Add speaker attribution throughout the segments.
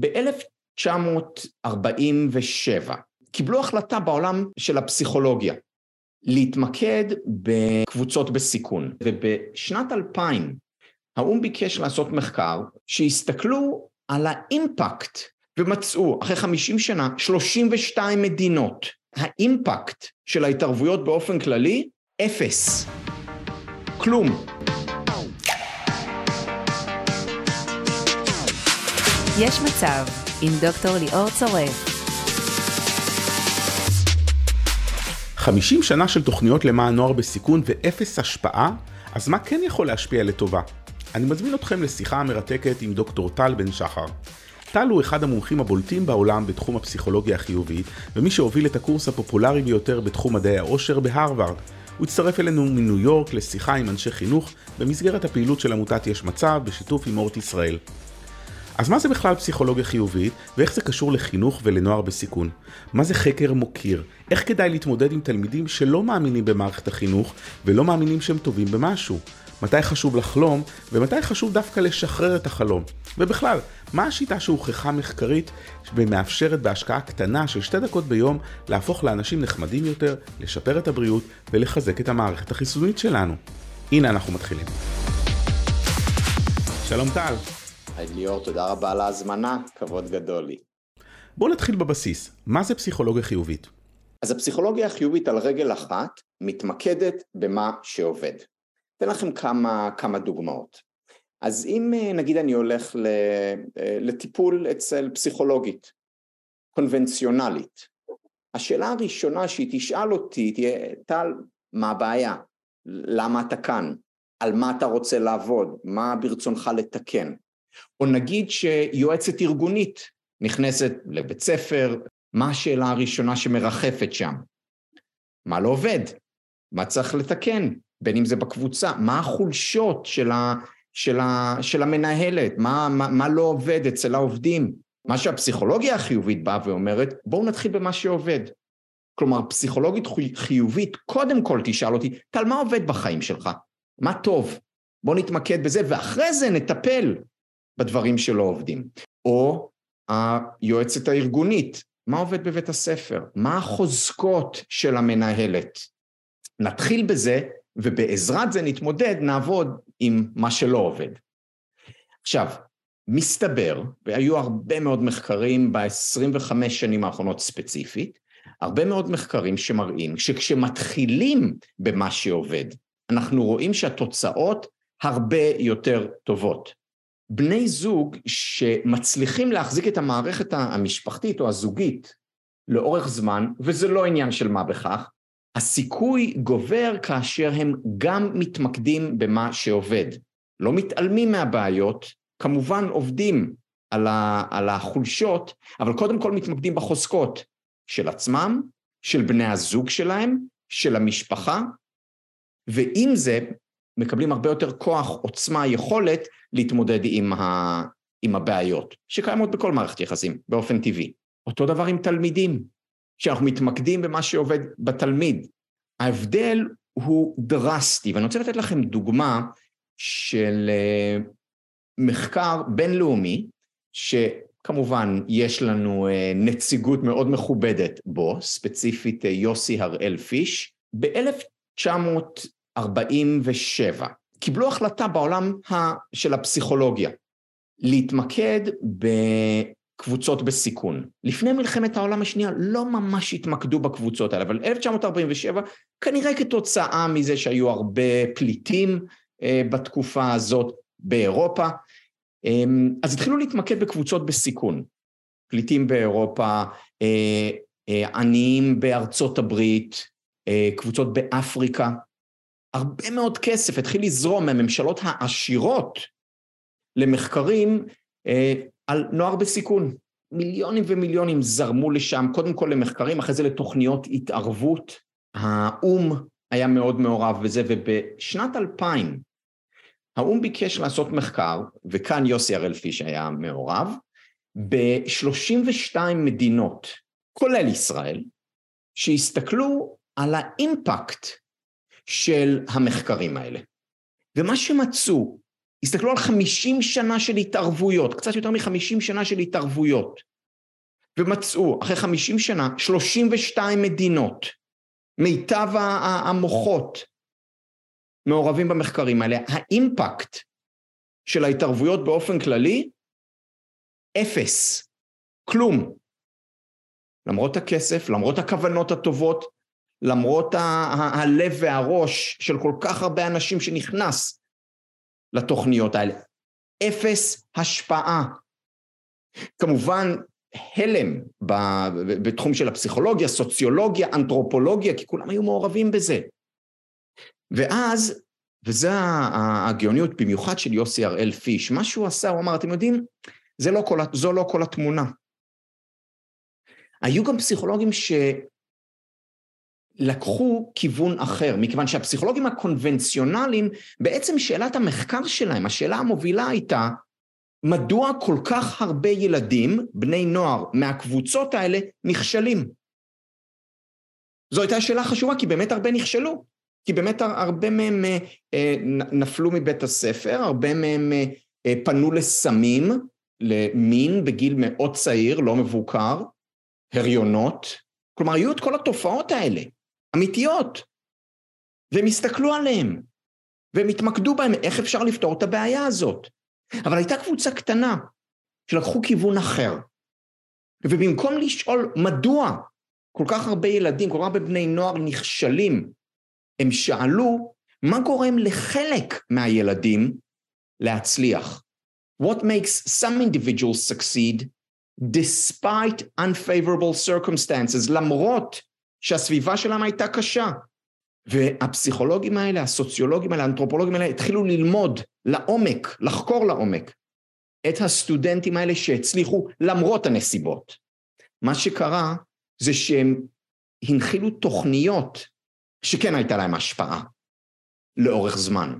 Speaker 1: ב-1947 קיבלו החלטה בעולם של הפסיכולוגיה להתמקד בקבוצות בסיכון, ובשנת 2000 האו"ם ביקש לעשות מחקר שיסתכלו על האימפקט ומצאו אחרי 50 שנה 32 מדינות האימפקט של ההתערבויות באופן כללי אפס. כלום
Speaker 2: יש מצב עם דוקטור ליאור צורף
Speaker 3: 50 שנה של תוכניות למען נוער בסיכון ואפס השפעה, אז מה כן יכול להשפיע לטובה? אני מזמין אתכם לשיחה המרתקת עם דוקטור טל בן שחר. טל הוא אחד המומחים הבולטים בעולם בתחום הפסיכולוגיה החיובית, ומי שהוביל את הקורס הפופולרי ביותר בתחום מדעי העושר בהרווארד. הוא הצטרף אלינו מניו יורק לשיחה עם אנשי חינוך במסגרת הפעילות של עמותת יש מצב בשיתוף עם אורט ישראל. אז מה זה בכלל פסיכולוגיה חיובית, ואיך זה קשור לחינוך ולנוער בסיכון? מה זה חקר מוקיר? איך כדאי להתמודד עם תלמידים שלא מאמינים במערכת החינוך, ולא מאמינים שהם טובים במשהו? מתי חשוב לחלום, ומתי חשוב דווקא לשחרר את החלום? ובכלל, מה השיטה שהוכחה מחקרית ומאפשרת בהשקעה קטנה של שתי דקות ביום להפוך לאנשים נחמדים יותר, לשפר את הבריאות ולחזק את המערכת החיסונית שלנו? הנה אנחנו מתחילים. שלום טל.
Speaker 1: היי ליאור, תודה רבה על ההזמנה, כבוד גדול לי.
Speaker 3: בואו נתחיל בבסיס, מה זה פסיכולוגיה חיובית?
Speaker 1: אז הפסיכולוגיה החיובית על רגל אחת מתמקדת במה שעובד. אתן לכם כמה, כמה דוגמאות. אז אם אה, נגיד אני הולך אה, לטיפול אצל פסיכולוגית קונבנציונלית, השאלה הראשונה שהיא תשאל אותי תהיה, טל, מה הבעיה? למה אתה כאן? על מה אתה רוצה לעבוד? מה ברצונך לתקן? או נגיד שיועצת ארגונית נכנסת לבית ספר, מה השאלה הראשונה שמרחפת שם? מה לא עובד? מה צריך לתקן? בין אם זה בקבוצה, מה החולשות של, ה, של, ה, של המנהלת, מה, מה, מה לא עובד אצל העובדים. מה שהפסיכולוגיה החיובית באה ואומרת, בואו נתחיל במה שעובד. כלומר, פסיכולוגית חיובית, קודם כל תשאל אותי, טל, מה עובד בחיים שלך? מה טוב? בוא נתמקד בזה, ואחרי זה נטפל בדברים שלא עובדים. או היועצת הארגונית, מה עובד בבית הספר? מה החוזקות של המנהלת? נתחיל בזה, ובעזרת זה נתמודד, נעבוד עם מה שלא עובד. עכשיו, מסתבר, והיו הרבה מאוד מחקרים ב-25 שנים האחרונות ספציפית, הרבה מאוד מחקרים שמראים שכשמתחילים במה שעובד, אנחנו רואים שהתוצאות הרבה יותר טובות. בני זוג שמצליחים להחזיק את המערכת המשפחתית או הזוגית לאורך זמן, וזה לא עניין של מה בכך, הסיכוי גובר כאשר הם גם מתמקדים במה שעובד. לא מתעלמים מהבעיות, כמובן עובדים על, ה, על החולשות, אבל קודם כל מתמקדים בחוזקות של עצמם, של בני הזוג שלהם, של המשפחה, ועם זה מקבלים הרבה יותר כוח, עוצמה, יכולת להתמודד עם, ה, עם הבעיות, שקיימות בכל מערכת יחסים, באופן טבעי. אותו דבר עם תלמידים, שאנחנו מתמקדים במה שעובד בתלמיד. ההבדל הוא דרסטי, ואני רוצה לתת לכם דוגמה של אה, מחקר בינלאומי, שכמובן יש לנו אה, נציגות מאוד מכובדת בו, ספציפית אה, יוסי הראל פיש, ב-1947 קיבלו החלטה בעולם של הפסיכולוגיה להתמקד בקבוצות בסיכון. לפני מלחמת העולם השנייה לא ממש התמקדו בקבוצות האלה, אבל 1947 כנראה כתוצאה מזה שהיו הרבה פליטים אה, בתקופה הזאת באירופה, אמ, אז התחילו להתמקד בקבוצות בסיכון. פליטים באירופה, אה, אה, עניים בארצות הברית, קבוצות באפריקה, הרבה מאוד כסף התחיל לזרום מהממשלות העשירות למחקרים אה, על נוער בסיכון. מיליונים ומיליונים זרמו לשם, קודם כל למחקרים, אחרי זה לתוכניות התערבות. האו"ם היה מאוד מעורב בזה, ובשנת 2000 האו"ם ביקש לעשות מחקר, וכאן יוסי הראל פיש היה מעורב, ב-32 מדינות, כולל ישראל, שהסתכלו על האימפקט של המחקרים האלה. ומה שמצאו, הסתכלו על 50 שנה של התערבויות, קצת יותר מ-50 שנה של התערבויות, ומצאו, אחרי 50 שנה, 32 מדינות, מיטב המוחות מעורבים במחקרים האלה, האימפקט של ההתערבויות באופן כללי, אפס, כלום. למרות הכסף, למרות הכוונות הטובות, למרות הלב והראש של כל כך הרבה אנשים שנכנס לתוכניות האלה. אפס השפעה. כמובן, הלם בתחום של הפסיכולוגיה, סוציולוגיה, אנתרופולוגיה, כי כולם היו מעורבים בזה. ואז, וזו הגאוניות במיוחד של יוסי הראל פיש, מה שהוא עשה, הוא אמר, אתם יודעים, לא כל, זו לא כל התמונה. היו גם פסיכולוגים שלקחו כיוון אחר, מכיוון שהפסיכולוגים הקונבנציונליים, בעצם שאלת המחקר שלהם, השאלה המובילה הייתה, מדוע כל כך הרבה ילדים, בני נוער, מהקבוצות האלה נכשלים? זו הייתה שאלה חשובה, כי באמת הרבה נכשלו. כי באמת הרבה מהם אה, נפלו מבית הספר, הרבה מהם אה, פנו לסמים, למין בגיל מאוד צעיר, לא מבוקר, הריונות, כלומר היו את כל התופעות האלה, אמיתיות, והם הסתכלו עליהם, והם התמקדו בהם, איך אפשר לפתור את הבעיה הזאת. אבל הייתה קבוצה קטנה שלקחו כיוון אחר, ובמקום לשאול מדוע כל כך הרבה ילדים, כל כך הרבה בני נוער נכשלים, הם שאלו מה גורם לחלק מהילדים להצליח. What makes some individuals succeed despite unfavorable circumstances, למרות שהסביבה שלהם הייתה קשה. והפסיכולוגים האלה, הסוציולוגים האלה, האנתרופולוגים האלה, התחילו ללמוד לעומק, לחקור לעומק, את הסטודנטים האלה שהצליחו למרות הנסיבות. מה שקרה זה שהם הנחילו תוכניות שכן הייתה להם השפעה לאורך זמן.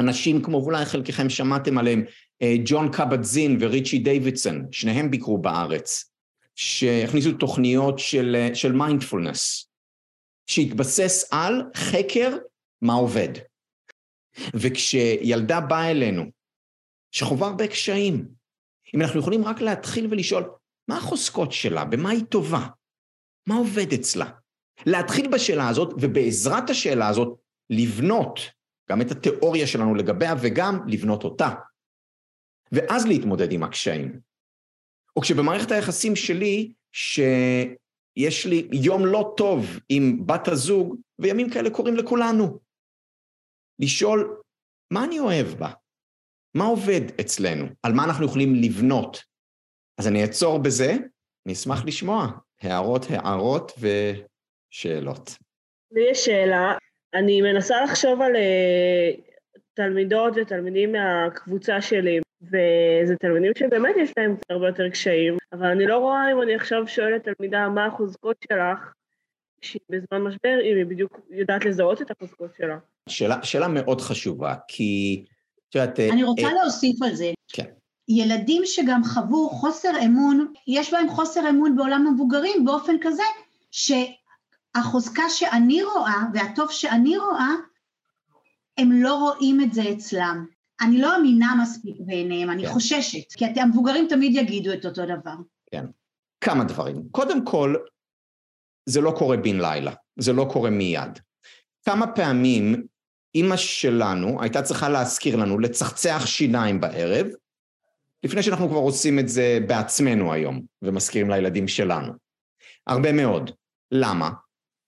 Speaker 1: אנשים כמו, אולי חלקכם שמעתם עליהם, אה, ג'ון קבט-זין וריצ'י דיווידסון, שניהם ביקרו בארץ, שהכניסו תוכניות של, אה, של מיינדפולנס, שהתבסס על חקר מה עובד. וכשילדה באה אלינו, שחווה הרבה קשיים, אם אנחנו יכולים רק להתחיל ולשאול, מה החוזקות שלה? במה היא טובה? מה עובד אצלה? להתחיל בשאלה הזאת, ובעזרת השאלה הזאת, לבנות גם את התיאוריה שלנו לגביה וגם לבנות אותה. ואז להתמודד עם הקשיים. או כשבמערכת היחסים שלי, שיש לי יום לא טוב עם בת הזוג, וימים כאלה קורים לכולנו. לשאול, מה אני אוהב בה? מה עובד אצלנו? על מה אנחנו יכולים לבנות? אז אני אעצור בזה, אני אשמח לשמוע הערות, הערות ושאלות.
Speaker 4: לי יש שאלה, אני מנסה לחשוב על uh, תלמידות ותלמידים מהקבוצה שלי, וזה תלמידים שבאמת יש להם הרבה יותר קשיים, אבל אני לא רואה אם אני עכשיו שואלת תלמידה מה החוזקות שלך, שהיא בזמן משבר, אם היא בדיוק יודעת לזהות את החוזקות שלה.
Speaker 1: שאלה, שאלה מאוד חשובה, כי...
Speaker 5: שאת, אני רוצה אה, להוסיף על זה.
Speaker 1: כן.
Speaker 5: ילדים שגם חוו חוסר אמון, יש בהם חוסר אמון בעולם המבוגרים באופן כזה שהחוזקה שאני רואה והטוב שאני רואה, הם לא רואים את זה אצלם. אני לא אמינה מספיק בעיניהם, אני כן. חוששת, כי המבוגרים תמיד יגידו את אותו דבר.
Speaker 1: כן. כמה דברים. קודם כל, זה לא קורה בן לילה, זה לא קורה מיד. כמה פעמים אימא שלנו הייתה צריכה להזכיר לנו לצחצח שיניים בערב, לפני שאנחנו כבר עושים את זה בעצמנו היום, ומזכירים לילדים שלנו. הרבה מאוד. למה?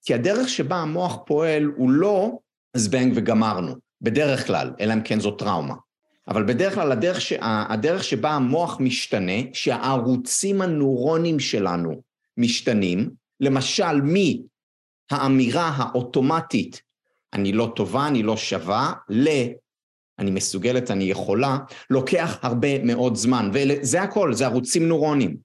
Speaker 1: כי הדרך שבה המוח פועל הוא לא זבנג וגמרנו. בדרך כלל, אלא אם כן זו טראומה. אבל בדרך כלל הדרך, ש... הדרך שבה המוח משתנה, שהערוצים הנוירונים שלנו משתנים, למשל מהאמירה האוטומטית, אני לא טובה, אני לא שווה, ל... אני מסוגלת, אני יכולה, לוקח הרבה מאוד זמן, וזה הכל, זה ערוצים נוירונים.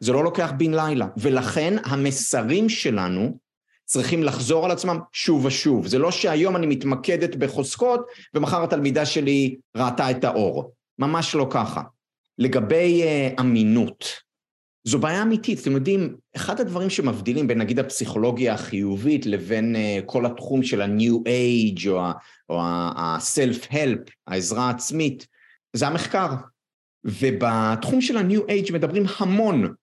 Speaker 1: זה לא לוקח בן לילה, ולכן המסרים שלנו צריכים לחזור על עצמם שוב ושוב. זה לא שהיום אני מתמקדת בחוזקות ומחר התלמידה שלי ראתה את האור. ממש לא ככה. לגבי uh, אמינות, זו בעיה אמיתית, אתם יודעים, אחד הדברים שמבדילים בין נגיד הפסיכולוגיה החיובית לבין uh, כל התחום של ה-new age או ה-self-help, העזרה העצמית, זה המחקר. ובתחום של ה-new age מדברים המון,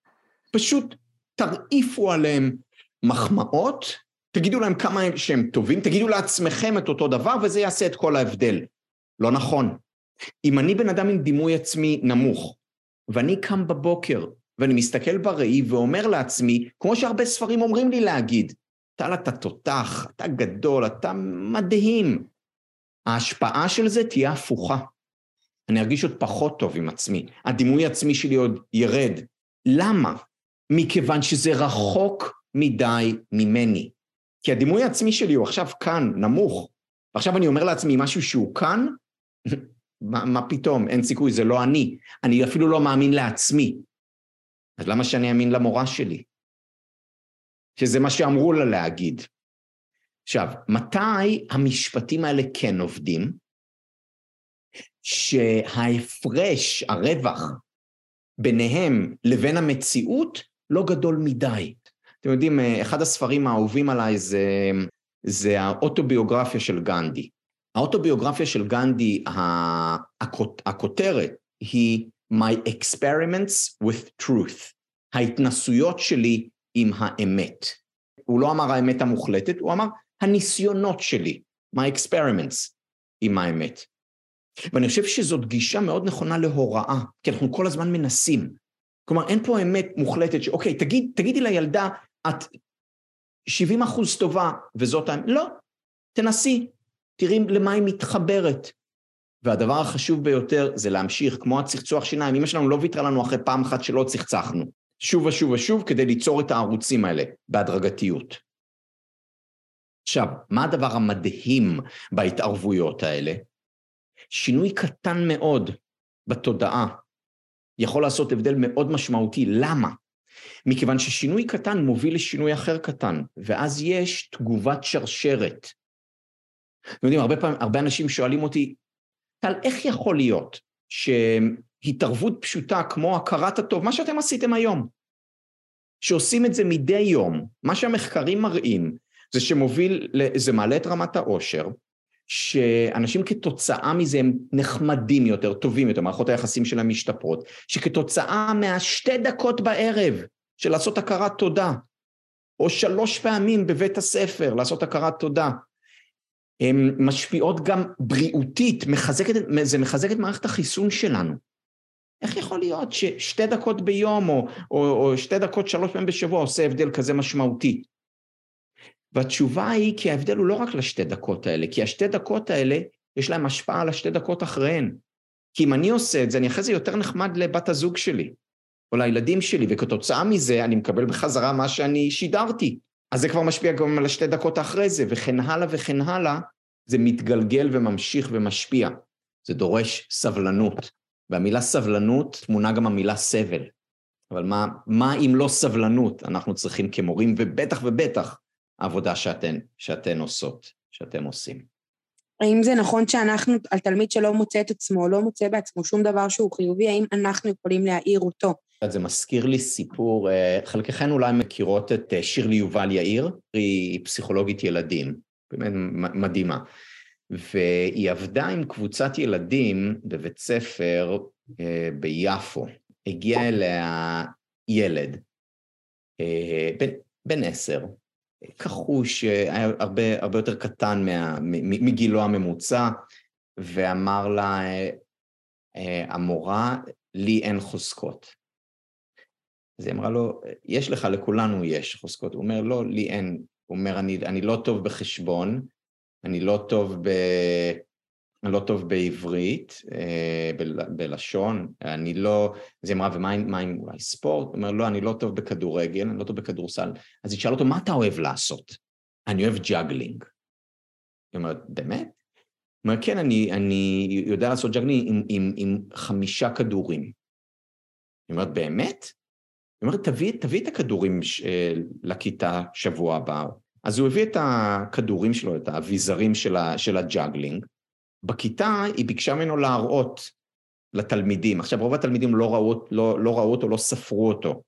Speaker 1: פשוט תרעיפו עליהם מחמאות, תגידו להם כמה שהם טובים, תגידו לעצמכם את אותו דבר וזה יעשה את כל ההבדל. לא נכון. אם אני בן אדם עם דימוי עצמי נמוך, ואני קם בבוקר ואני מסתכל בראי ואומר לעצמי, כמו שהרבה ספרים אומרים לי להגיד, טל אתה תותח, אתה גדול, אתה מדהים. ההשפעה של זה תהיה הפוכה. אני ארגיש עוד פחות טוב עם עצמי. הדימוי העצמי שלי עוד ירד. למה? מכיוון שזה רחוק מדי ממני. כי הדימוי העצמי שלי הוא עכשיו כאן, נמוך. ועכשיו אני אומר לעצמי משהו שהוא כאן, מה, מה פתאום, אין סיכוי, זה לא אני. אני אפילו לא מאמין לעצמי. אז למה שאני אאמין למורה שלי? שזה מה שאמרו לה להגיד. עכשיו, מתי המשפטים האלה כן עובדים? שההפרש, הרווח, ביניהם לבין המציאות לא גדול מדי. אתם יודעים, אחד הספרים האהובים עליי זה, זה האוטוביוגרפיה של גנדי. האוטוביוגרפיה של גנדי, הכותרת היא My experiments with truth, ההתנסויות שלי עם האמת. הוא לא אמר האמת המוחלטת, הוא אמר הניסיונות שלי, my experiments עם האמת. ואני חושב שזאת גישה מאוד נכונה להוראה, כי אנחנו כל הזמן מנסים. כלומר, אין פה אמת מוחלטת שאוקיי, תגיד, תגידי לילדה, את 70 אחוז טובה וזאת האמת. לא, תנסי, תראי למה היא מתחברת. והדבר החשוב ביותר זה להמשיך, כמו הצחצוח שיניים, אמא שלנו לא ויתרה לנו אחרי פעם אחת שלא צחצחנו. שוב ושוב ושוב כדי ליצור את הערוצים האלה בהדרגתיות. עכשיו, מה הדבר המדהים בהתערבויות האלה? שינוי קטן מאוד בתודעה יכול לעשות הבדל מאוד משמעותי. למה? מכיוון ששינוי קטן מוביל לשינוי אחר קטן, ואז יש תגובת שרשרת. אתם יודעים, הרבה פעמים, הרבה אנשים שואלים אותי, טל, איך יכול להיות שהתערבות פשוטה כמו הכרת הטוב, מה שאתם עשיתם היום, שעושים את זה מדי יום, מה שהמחקרים מראים זה שמוביל, זה מעלה את רמת העושר, שאנשים כתוצאה מזה הם נחמדים יותר, טובים יותר, מערכות היחסים שלהם משתפרות, שכתוצאה מהשתי דקות בערב של לעשות הכרת תודה, או שלוש פעמים בבית הספר לעשות הכרת תודה, הן משפיעות גם בריאותית, מחזקת, זה מחזק את מערכת החיסון שלנו. איך יכול להיות ששתי דקות ביום או, או, או שתי דקות שלוש פעמים בשבוע עושה הבדל כזה משמעותי? והתשובה היא כי ההבדל הוא לא רק לשתי דקות האלה, כי השתי דקות האלה יש להם השפעה על השתי דקות אחריהן. כי אם אני עושה את זה, אני אחרי זה יותר נחמד לבת הזוג שלי, או לילדים שלי, וכתוצאה מזה אני מקבל בחזרה מה שאני שידרתי. אז זה כבר משפיע גם על השתי דקות אחרי זה, וכן הלאה וכן הלאה, זה מתגלגל וממשיך ומשפיע. זה דורש סבלנות, והמילה סבלנות תמונה גם המילה סבל. אבל מה, מה אם לא סבלנות אנחנו צריכים כמורים, ובטח ובטח העבודה שאתן, שאתן עושות, שאתם עושים.
Speaker 6: האם זה נכון שאנחנו, על תלמיד שלא מוצא את עצמו, לא מוצא בעצמו שום דבר שהוא חיובי, האם אנחנו יכולים להעיר אותו?
Speaker 1: זה מזכיר לי סיפור, אה, חלקכן אולי מכירות את אה, שירלי יובל יאיר, היא פסיכולוגית ילדים, באמת מדהימה. והיא עבדה עם קבוצת ילדים בבית ספר אה, ביפו. הגיע אליה ילד, בן, בן עשר, כחוש, היה הרבה, הרבה יותר קטן מה, מגילו הממוצע, ואמר לה, המורה, לי אין חוזקות. אז היא אמרה לו, יש לך, לכולנו יש חוזקות. הוא אומר, לא, לי אין. הוא אומר, אני, אני לא טוב בחשבון, אני לא טוב, ב... לא טוב בעברית, אה. בלשון, אני לא... אז היא אמרה, ומה עם אולי ספורט? הוא אומר, לא, אני לא טוב בכדורגל, אני לא טוב בכדורסל. אז היא שאלה אותו, מה אתה אוהב לעשות? אני אוהב juggling. היא אומרת, באמת? הוא אומר, כן, אני, אני יודע לעשות juggling עם, עם, עם חמישה כדורים. היא אומרת, באמת? היא אומרת, תביא, תביא את הכדורים. אה, לכיתה שבוע הבא. אז הוא הביא את הכדורים שלו, את האביזרים של. של ה juggling. בכיתה היא ביקשה ממנו להראות לתלמידים. עכשיו, רוב התלמידים לא ראו, לא, לא ראו אותו, לא ספרו אותו.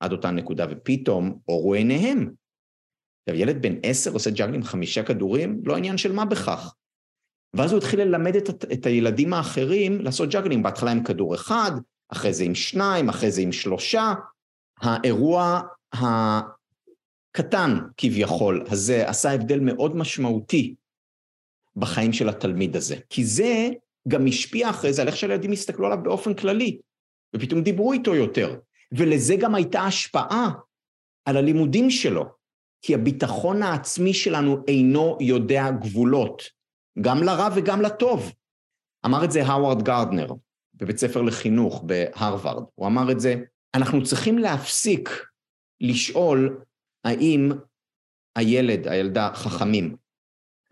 Speaker 1: עד אותה נקודה, ופתאום אורו עיניהם. עכשיו, ילד בן עשר עושה ג'אגל עם חמישה כדורים, לא עניין של מה בכך. ואז הוא התחיל ללמד את, את הילדים האחרים לעשות ג'אגלים, בהתחלה עם כדור אחד, אחרי זה עם שניים, אחרי זה עם שלושה. האירוע הקטן כביכול הזה עשה הבדל מאוד משמעותי בחיים של התלמיד הזה, כי זה גם השפיע אחרי זה על איך שהילדים הסתכלו עליו באופן כללי, ופתאום דיברו איתו יותר, ולזה גם הייתה השפעה על הלימודים שלו, כי הביטחון העצמי שלנו אינו יודע גבולות, גם לרע וגם לטוב. אמר את זה האווארד גרדנר בבית ספר לחינוך בהרווארד, הוא אמר את זה, אנחנו צריכים להפסיק לשאול האם הילד, הילדה חכמים.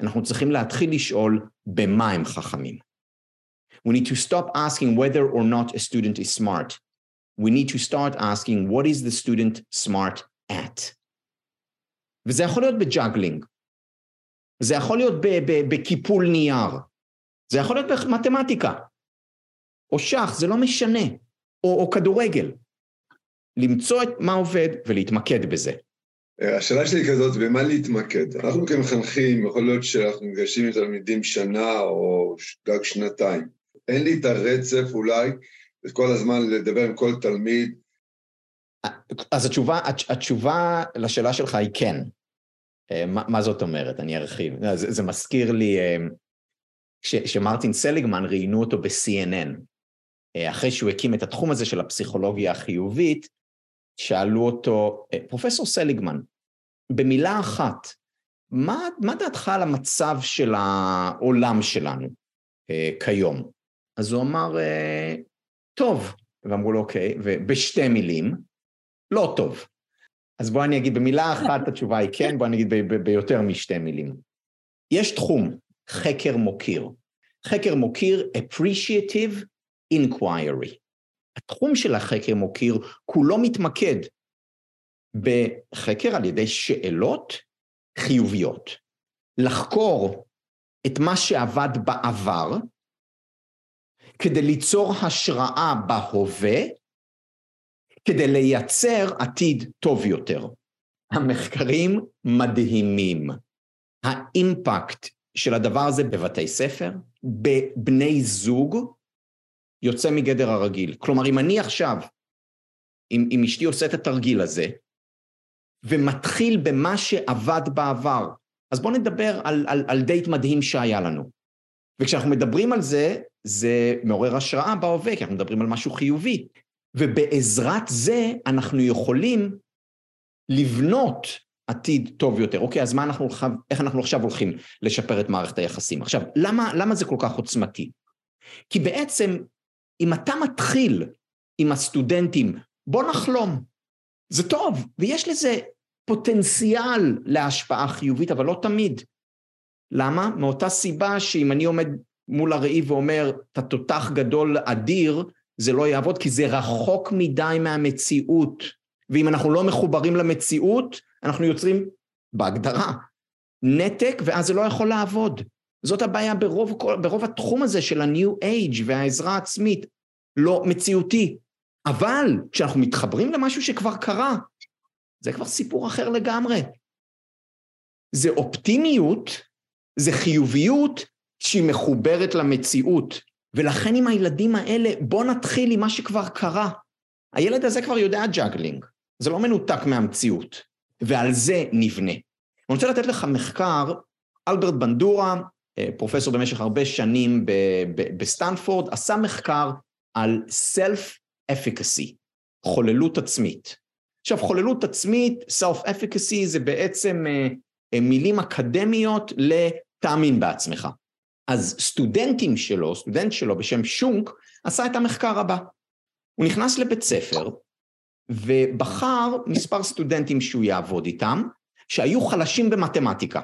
Speaker 1: אנחנו צריכים להתחיל לשאול במה הם חכמים. We need to stop asking whether or not a student is smart. We need to start asking what is the student smart at. וזה יכול להיות ב juggling, זה יכול להיות בקיפול נייר, זה יכול להיות במתמטיקה, או שח, זה לא משנה, או, או כדורגל. למצוא את מה עובד ולהתמקד בזה.
Speaker 7: השאלה שלי היא כזאת, במה להתמקד? אנחנו כמחנכים, יכול להיות שאנחנו נפגשים עם תלמידים שנה או גג שנתיים. אין לי את הרצף אולי, וכל הזמן לדבר עם כל תלמיד.
Speaker 1: אז התשובה, התשובה לשאלה שלך היא כן. אה, מה, זאת אומרת? אני ארחיב. לא, זה, זה מזכיר לי, אה, סליגמן ראיינו אותו ב-CNN, אה, אחרי שהוא הקים את התחום הזה של הפסיכולוגיה החיובית, שאלו אותו, פרופסור סליגמן, במילה אחת, מה, מה דעתך על המצב של העולם שלנו כיום? אז הוא אמר, טוב, ואמרו לו, אוקיי, ובשתי מילים, לא טוב. אז בוא אני אגיד במילה אחת התשובה היא כן, בוא אני אגיד ביותר משתי מילים. יש תחום, חקר מוקיר. חקר מוקיר, appreciative inquiry. התחום של החקר מוקיר כולו מתמקד בחקר על ידי שאלות חיוביות. לחקור את מה שעבד בעבר, כדי ליצור השראה בהווה כדי לייצר עתיד טוב יותר. המחקרים מדהימים. האימפקט של הדבר הזה בבתי ספר, בבני זוג, יוצא מגדר הרגיל. כלומר, אם אני עכשיו, אם, אם אשתי עושה את התרגיל הזה, ומתחיל במה שעבד בעבר, אז בואו נדבר על, על, על דייט מדהים שהיה לנו. וכשאנחנו מדברים על זה, זה מעורר השראה בהווה, כי אנחנו מדברים על משהו חיובי. ובעזרת זה אנחנו יכולים לבנות עתיד טוב יותר. אוקיי, אז מה אנחנו, איך אנחנו עכשיו הולכים לשפר את מערכת היחסים? עכשיו, למה, למה זה כל כך עוצמתי? כי בעצם, אם אתה מתחיל עם הסטודנטים, בוא נחלום. זה טוב, ויש לזה פוטנציאל להשפעה חיובית, אבל לא תמיד. למה? מאותה סיבה שאם אני עומד מול הראי ואומר, אתה תותח גדול אדיר, זה לא יעבוד כי זה רחוק מדי מהמציאות. ואם אנחנו לא מחוברים למציאות, אנחנו יוצרים, בהגדרה, נתק, ואז זה לא יכול לעבוד. זאת הבעיה ברוב, ברוב התחום הזה של ה-new age והעזרה העצמית, לא מציאותי. אבל כשאנחנו מתחברים למשהו שכבר קרה, זה כבר סיפור אחר לגמרי. זה אופטימיות, זה חיוביות שהיא מחוברת למציאות. ולכן עם הילדים האלה, בוא נתחיל עם מה שכבר קרה. הילד הזה כבר יודע juggling, זה לא מנותק מהמציאות, ועל זה נבנה. אני רוצה לתת לך מחקר, אלברט בנדורה, פרופסור במשך הרבה שנים בסטנפורד, עשה מחקר על self-efficacy, חוללות עצמית. עכשיו, חוללות עצמית, self-efficacy, זה בעצם אה, אה, מילים אקדמיות לתאמין בעצמך. אז סטודנטים שלו, סטודנט שלו בשם שונק, עשה את המחקר הבא. הוא נכנס לבית ספר ובחר מספר סטודנטים שהוא יעבוד איתם, שהיו חלשים במתמטיקה.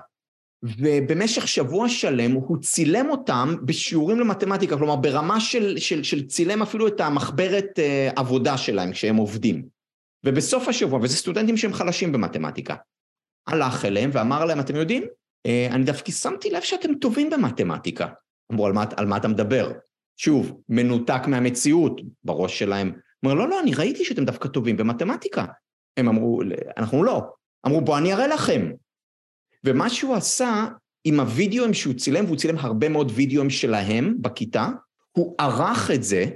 Speaker 1: ובמשך שבוע שלם הוא צילם אותם בשיעורים למתמטיקה, כלומר ברמה של, של, של צילם אפילו את המחברת uh, עבודה שלהם כשהם עובדים. ובסוף השבוע, וזה סטודנטים שהם חלשים במתמטיקה, הלך אליהם ואמר להם, אתם יודעים, אה, אני דווקא שמתי לב שאתם טובים במתמטיקה. אמרו, על מה, על מה אתה מדבר? שוב, מנותק מהמציאות בראש שלהם. אומר, לא, לא, אני ראיתי שאתם דווקא טובים במתמטיקה. הם אמרו, אנחנו לא. אמרו, בוא אני אראה לכם. ומה שהוא עשה עם הווידאוים שהוא צילם, והוא צילם הרבה מאוד וידאוים שלהם בכיתה, הוא ערך את זה,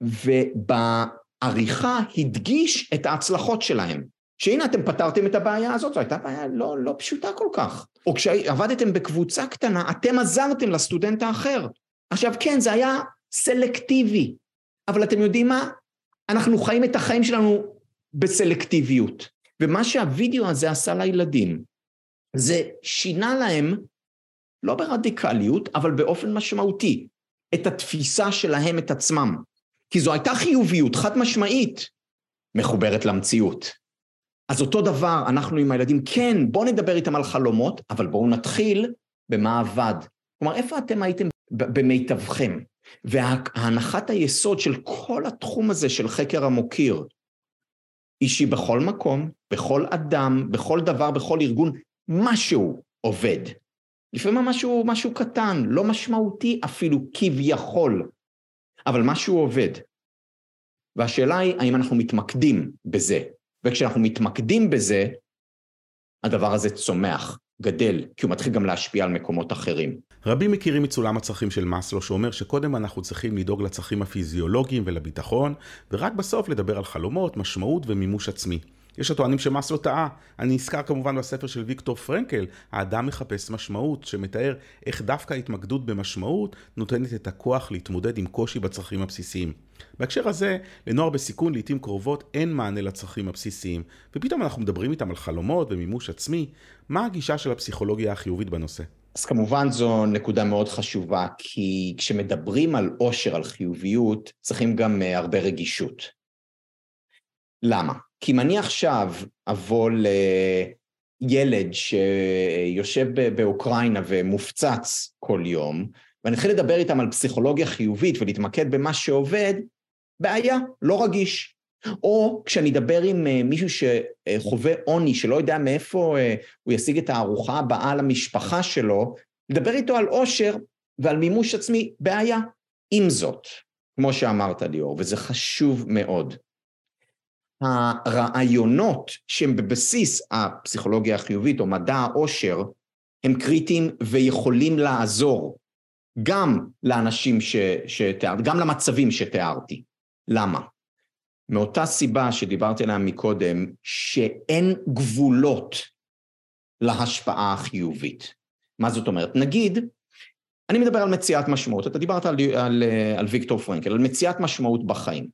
Speaker 1: ובעריכה הדגיש את ההצלחות שלהם. שהנה אתם פתרתם את הבעיה הזאת, זו הייתה בעיה לא, לא פשוטה כל כך. או כשעבדתם בקבוצה קטנה, אתם עזרתם לסטודנט האחר. עכשיו כן, זה היה סלקטיבי, אבל אתם יודעים מה? אנחנו חיים את החיים שלנו בסלקטיביות. ומה שהווידאו הזה עשה לילדים, זה שינה להם, לא ברדיקליות, אבל באופן משמעותי, את התפיסה שלהם את עצמם. כי זו הייתה חיוביות חד משמעית, מחוברת למציאות. אז אותו דבר, אנחנו עם הילדים, כן, בואו נדבר איתם על חלומות, אבל בואו נתחיל במה עבד. כלומר, איפה אתם הייתם במיטבכם? והנחת היסוד של כל התחום הזה של חקר המוקיר, היא שהיא בכל מקום, בכל אדם, בכל דבר, בכל ארגון, משהו עובד. לפעמים משהו, משהו קטן, לא משמעותי אפילו כביכול, אבל משהו עובד. והשאלה היא, האם אנחנו מתמקדים בזה? וכשאנחנו מתמקדים בזה, הדבר הזה צומח, גדל, כי הוא מתחיל גם להשפיע על מקומות אחרים.
Speaker 3: רבים מכירים את סולם הצרכים של מאסלו, שאומר שקודם אנחנו צריכים לדאוג לצרכים הפיזיולוגיים ולביטחון, ורק בסוף לדבר על חלומות, משמעות ומימוש עצמי. יש הטוענים שמאסלו טעה. אני נזכר כמובן בספר של ויקטור פרנקל, האדם מחפש משמעות, שמתאר איך דווקא ההתמקדות במשמעות נותנת את הכוח להתמודד עם קושי בצרכים הבסיסיים. בהקשר הזה, לנוער בסיכון לעיתים קרובות אין מענה לצרכים הבסיסיים, ופתאום אנחנו מדברים איתם על חלומות ומימוש עצמי. מה הגישה של הפסיכולוגיה החיובית בנושא?
Speaker 1: אז כמובן זו נקודה מאוד חשובה, כי כשמדברים על עושר, על חיוביות, צריכים גם uh, הרבה רגישות. למה? כי אם אני עכשיו אבוא לילד שיושב באוקראינה ומופצץ כל יום, ואני אתחיל לדבר איתם על פסיכולוגיה חיובית ולהתמקד במה שעובד, בעיה, לא רגיש. או כשאני אדבר עם אה, מישהו שחווה עוני, שלא יודע מאיפה אה, הוא ישיג את הארוחה הבאה למשפחה שלו, לדבר איתו על עושר ועל מימוש עצמי, בעיה. עם זאת, כמו שאמרת ליאור, וזה חשוב מאוד, הרעיונות שהם בבסיס הפסיכולוגיה החיובית או מדע העושר, הם קריטיים ויכולים לעזור גם לאנשים שתיארתי, גם למצבים שתיארתי. למה? מאותה סיבה שדיברתי עליה מקודם, שאין גבולות להשפעה החיובית. מה זאת אומרת? נגיד, אני מדבר על מציאת משמעות, אתה דיברת על, על, על ויקטור פרנקל, על מציאת משמעות בחיים.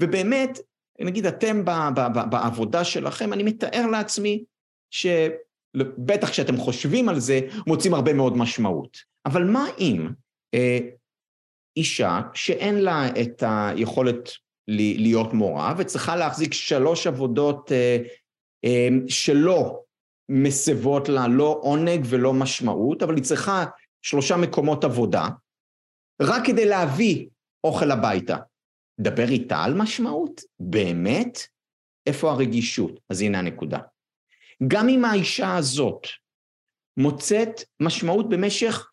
Speaker 1: ובאמת, נגיד אתם ב, ב, ב, בעבודה שלכם, אני מתאר לעצמי שבטח כשאתם חושבים על זה, מוצאים הרבה מאוד משמעות. אבל מה אם אה, אישה שאין לה את היכולת להיות מורה וצריכה להחזיק שלוש עבודות אה, אה, שלא מסבות לה לא עונג ולא משמעות, אבל היא צריכה שלושה מקומות עבודה, רק כדי להביא אוכל הביתה. דבר איתה על משמעות? באמת? איפה הרגישות? אז הנה הנקודה. גם אם האישה הזאת מוצאת משמעות במשך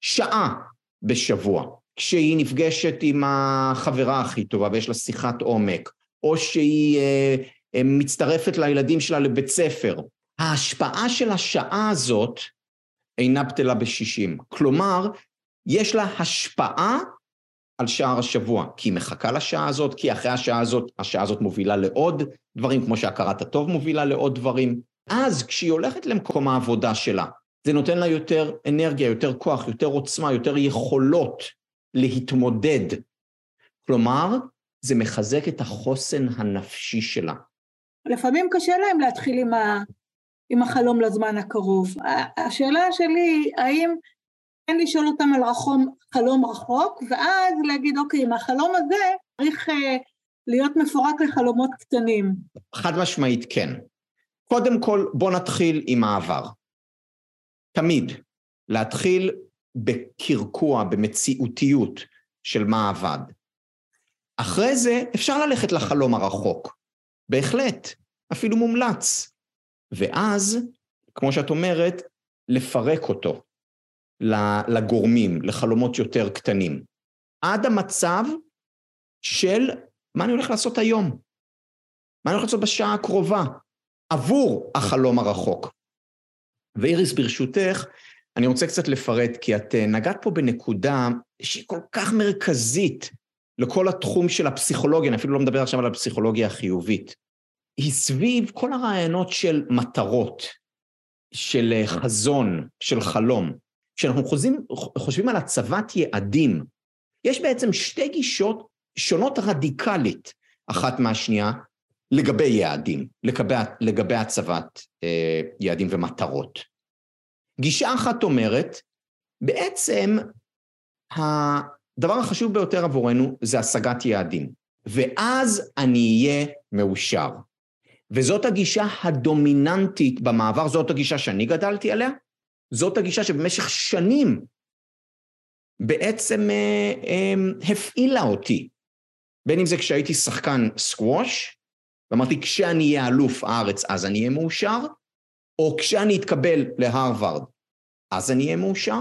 Speaker 1: שעה בשבוע, כשהיא נפגשת עם החברה הכי טובה ויש לה שיחת עומק, או שהיא אה, אה, מצטרפת לילדים שלה לבית ספר, ההשפעה של השעה הזאת אינה בטלה בשישים. כלומר, יש לה השפעה על שער השבוע, כי היא מחכה לשעה הזאת, כי אחרי השעה הזאת, השעה הזאת מובילה לעוד דברים, כמו שהכרת הטוב מובילה לעוד דברים. אז כשהיא הולכת למקום העבודה שלה, זה נותן לה יותר אנרגיה, יותר כוח, יותר עוצמה, יותר יכולות להתמודד. כלומר, זה מחזק את החוסן הנפשי שלה.
Speaker 8: לפעמים קשה להם להתחיל עם, ה, עם החלום לזמן הקרוב. השאלה שלי, האם כן לשאול אותם על רחום, חלום רחוק, ואז להגיד, אוקיי, עם החלום הזה צריך אה, להיות מפורק לחלומות קטנים.
Speaker 1: חד משמעית כן. קודם כל, בוא נתחיל עם העבר. תמיד להתחיל בקרקוע, במציאותיות של מה עבד. אחרי זה אפשר ללכת לחלום הרחוק, בהחלט, אפילו מומלץ. ואז, כמו שאת אומרת, לפרק אותו לגורמים, לחלומות יותר קטנים. עד המצב של מה אני הולך לעשות היום, מה אני הולך לעשות בשעה הקרובה, עבור החלום הרחוק. ואיריס, ברשותך, אני רוצה קצת לפרט, כי את אה, נגעת פה בנקודה שהיא כל כך מרכזית לכל התחום של הפסיכולוגיה, אני אפילו לא מדבר עכשיו על הפסיכולוגיה החיובית. היא סביב כל הרעיונות של מטרות, של אה, חזון, של חלום. כשאנחנו חושבים, חושבים על הצבת יעדים, יש בעצם שתי גישות שונות רדיקלית אחת מהשנייה לגבי יעדים, לגבי, לגבי הצבת אה, יעדים ומטרות. גישה אחת אומרת, בעצם הדבר החשוב ביותר עבורנו זה השגת יעדים, ואז אני אהיה מאושר. וזאת הגישה הדומיננטית במעבר, זאת הגישה שאני גדלתי עליה, זאת הגישה שבמשך שנים בעצם אה, אה, הפעילה אותי, בין אם זה כשהייתי שחקן סקווש, ואמרתי כשאני אהיה אלוף הארץ אז אני אהיה מאושר, או כשאני אתקבל להרווארד אז אני אהיה מאושר,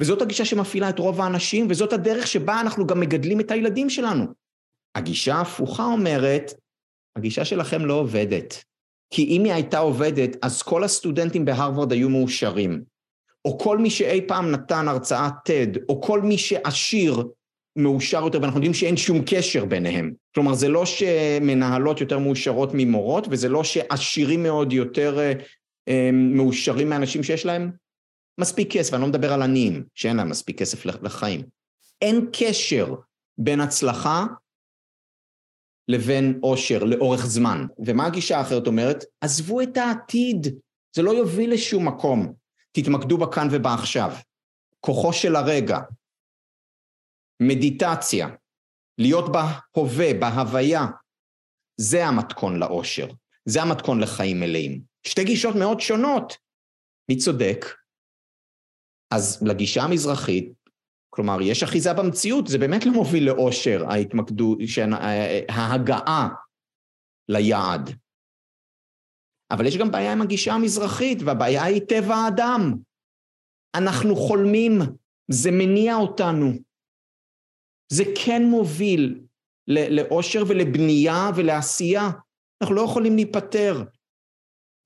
Speaker 1: וזאת הגישה שמפעילה את רוב האנשים, וזאת הדרך שבה אנחנו גם מגדלים את הילדים שלנו. הגישה ההפוכה אומרת, הגישה שלכם לא עובדת. כי אם היא הייתה עובדת, אז כל הסטודנטים בהרווארד היו מאושרים. או כל מי שאי פעם נתן הרצאת TED, או כל מי שעשיר מאושר יותר, ואנחנו יודעים שאין שום קשר ביניהם. כלומר, זה לא שמנהלות יותר מאושרות ממורות, וזה לא שעשירים מאוד יותר אה, אה, מאושרים מאנשים שיש להם מספיק כסף, אני לא מדבר על עניים, שאין להם מספיק כסף לחיים. אין קשר בין הצלחה לבין עושר לאורך זמן. ומה הגישה האחרת אומרת? עזבו את העתיד, זה לא יוביל לשום מקום. תתמקדו בכאן ובעכשיו. כוחו של הרגע, מדיטציה, להיות בהווה, בהוויה, זה המתכון לאושר, זה המתכון לחיים מלאים. שתי גישות מאוד שונות. מי צודק? אז לגישה המזרחית, כלומר, יש אחיזה במציאות, זה באמת לא מוביל לאושר, ההתמקדות, ההגעה ליעד. אבל יש גם בעיה עם הגישה המזרחית, והבעיה היא טבע האדם. אנחנו חולמים, זה מניע אותנו. זה כן מוביל לאושר ולבנייה ולעשייה. אנחנו לא יכולים להיפטר,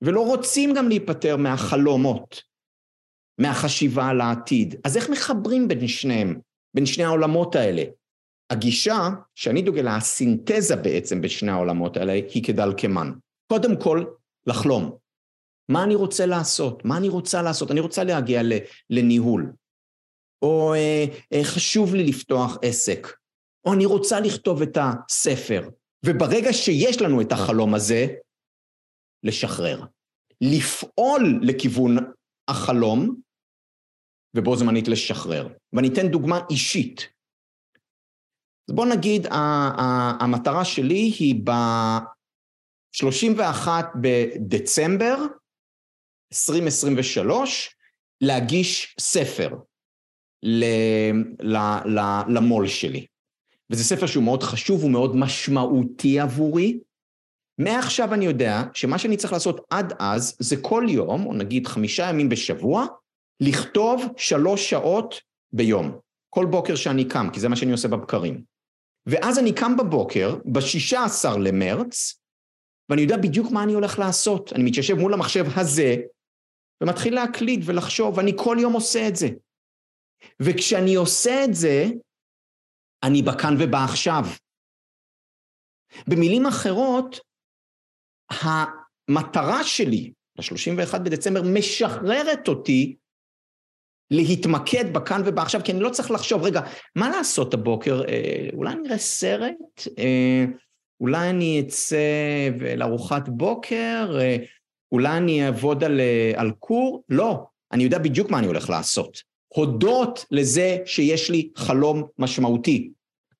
Speaker 1: ולא רוצים גם להיפטר מהחלומות, מהחשיבה על העתיד. אז איך מחברים בין שניהם, בין שני העולמות האלה? הגישה שאני דוגל לה, הסינתזה בעצם בין שני העולמות האלה, היא כדלקמן. קודם כל, לחלום. מה אני רוצה לעשות? מה אני רוצה לעשות? אני רוצה להגיע לניהול. או אה, אה, חשוב לי לפתוח עסק, או אני רוצה לכתוב את הספר. וברגע שיש לנו את החלום הזה, לשחרר. לפעול לכיוון החלום, ובו זמנית לשחרר. ואני אתן דוגמה אישית. אז בוא נגיד, המטרה שלי היא ב-31 בדצמבר 2023 להגיש ספר. למו"ל שלי. וזה ספר שהוא מאוד חשוב, הוא מאוד משמעותי עבורי. מעכשיו אני יודע שמה שאני צריך לעשות עד אז זה כל יום, או נגיד חמישה ימים בשבוע, לכתוב שלוש שעות ביום. כל בוקר שאני קם, כי זה מה שאני עושה בבקרים. ואז אני קם בבוקר, בשישה עשר למרץ, ואני יודע בדיוק מה אני הולך לעשות. אני מתיישב מול המחשב הזה, ומתחיל להקליד ולחשוב, ואני כל יום עושה את זה. וכשאני עושה את זה, אני בכאן ובעכשיו. במילים אחרות, המטרה שלי ל-31 בדצמבר משחררת אותי להתמקד בכאן ובעכשיו, כי אני לא צריך לחשוב, רגע, מה לעשות הבוקר? אה, אולי אני אראה סרט? אה, אולי אני אצא לארוחת בוקר? אה, אולי אני אעבוד על, על קור? לא, אני יודע בדיוק מה אני הולך לעשות. הודות לזה שיש לי חלום משמעותי.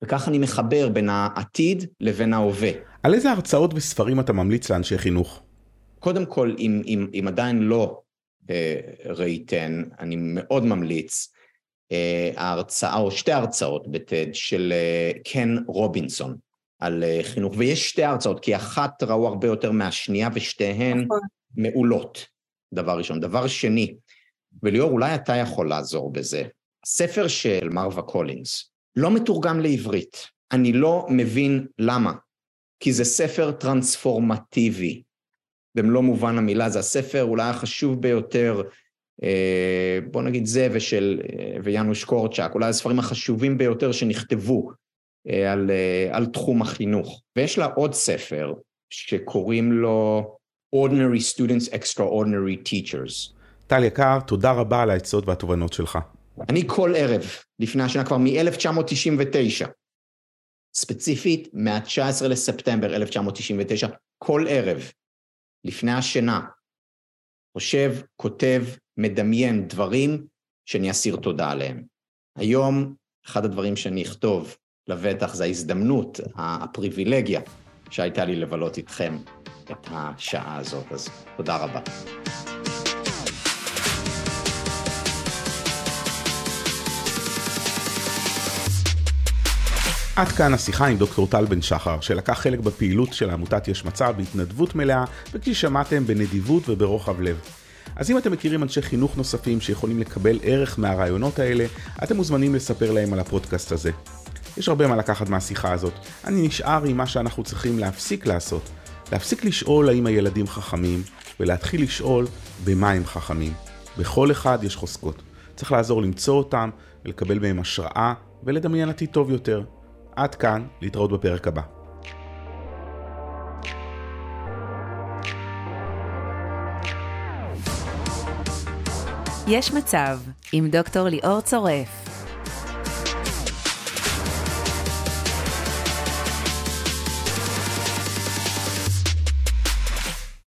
Speaker 1: וכך אני מחבר בין העתיד לבין ההווה.
Speaker 3: על איזה הרצאות וספרים אתה ממליץ לאנשי חינוך?
Speaker 1: קודם כל, אם, אם, אם עדיין לא ראיתן, אני מאוד ממליץ אה, ההרצאה, או שתי הרצאות בטד של אה, קן רובינסון על אה, חינוך, ויש שתי הרצאות, כי אחת ראו הרבה יותר מהשנייה ושתיהן נכון. מעולות, דבר ראשון. דבר שני, וליאור, אולי אתה יכול לעזור בזה. הספר של מרווה קולינס לא מתורגם לעברית. אני לא מבין למה. כי זה ספר טרנספורמטיבי. במלוא מובן המילה, זה הספר אולי החשוב ביותר, אה, בוא נגיד זה ושל, אה, ויאנוש קורצ'אק, אולי הספרים החשובים ביותר שנכתבו אה, על, על תחום החינוך. ויש לה עוד ספר שקוראים לו Ordinary Students Extraordinary Teachers.
Speaker 3: טל יקר, תודה רבה על העצות והתובנות שלך.
Speaker 1: אני כל ערב, לפני השנה כבר מ-1999, ספציפית מה-19 לספטמבר 1999, כל ערב, לפני השינה, חושב, כותב, מדמיין דברים שאני אסיר תודה עליהם. היום, אחד הדברים שאני אכתוב לבטח זה ההזדמנות, הפריבילגיה שהייתה לי לבלות איתכם את השעה הזאת, אז תודה רבה.
Speaker 3: עד כאן השיחה עם דוקטור טל בן שחר, שלקח חלק בפעילות של עמותת יש מצב בהתנדבות מלאה, וכפי ששמעתם, בנדיבות וברוחב לב. אז אם אתם מכירים אנשי חינוך נוספים שיכולים לקבל ערך מהרעיונות האלה, אתם מוזמנים לספר להם על הפודקאסט הזה. יש הרבה מה לקחת מהשיחה הזאת. אני נשאר עם מה שאנחנו צריכים להפסיק לעשות. להפסיק לשאול האם הילדים חכמים, ולהתחיל לשאול במה הם חכמים. בכל אחד יש חוזקות. צריך לעזור למצוא אותם, ולקבל מהם השראה, ולדמיין עתיד טוב יותר. עד כאן, להתראות בפרק הבא.
Speaker 2: יש מצב עם דוקטור ליאור צורף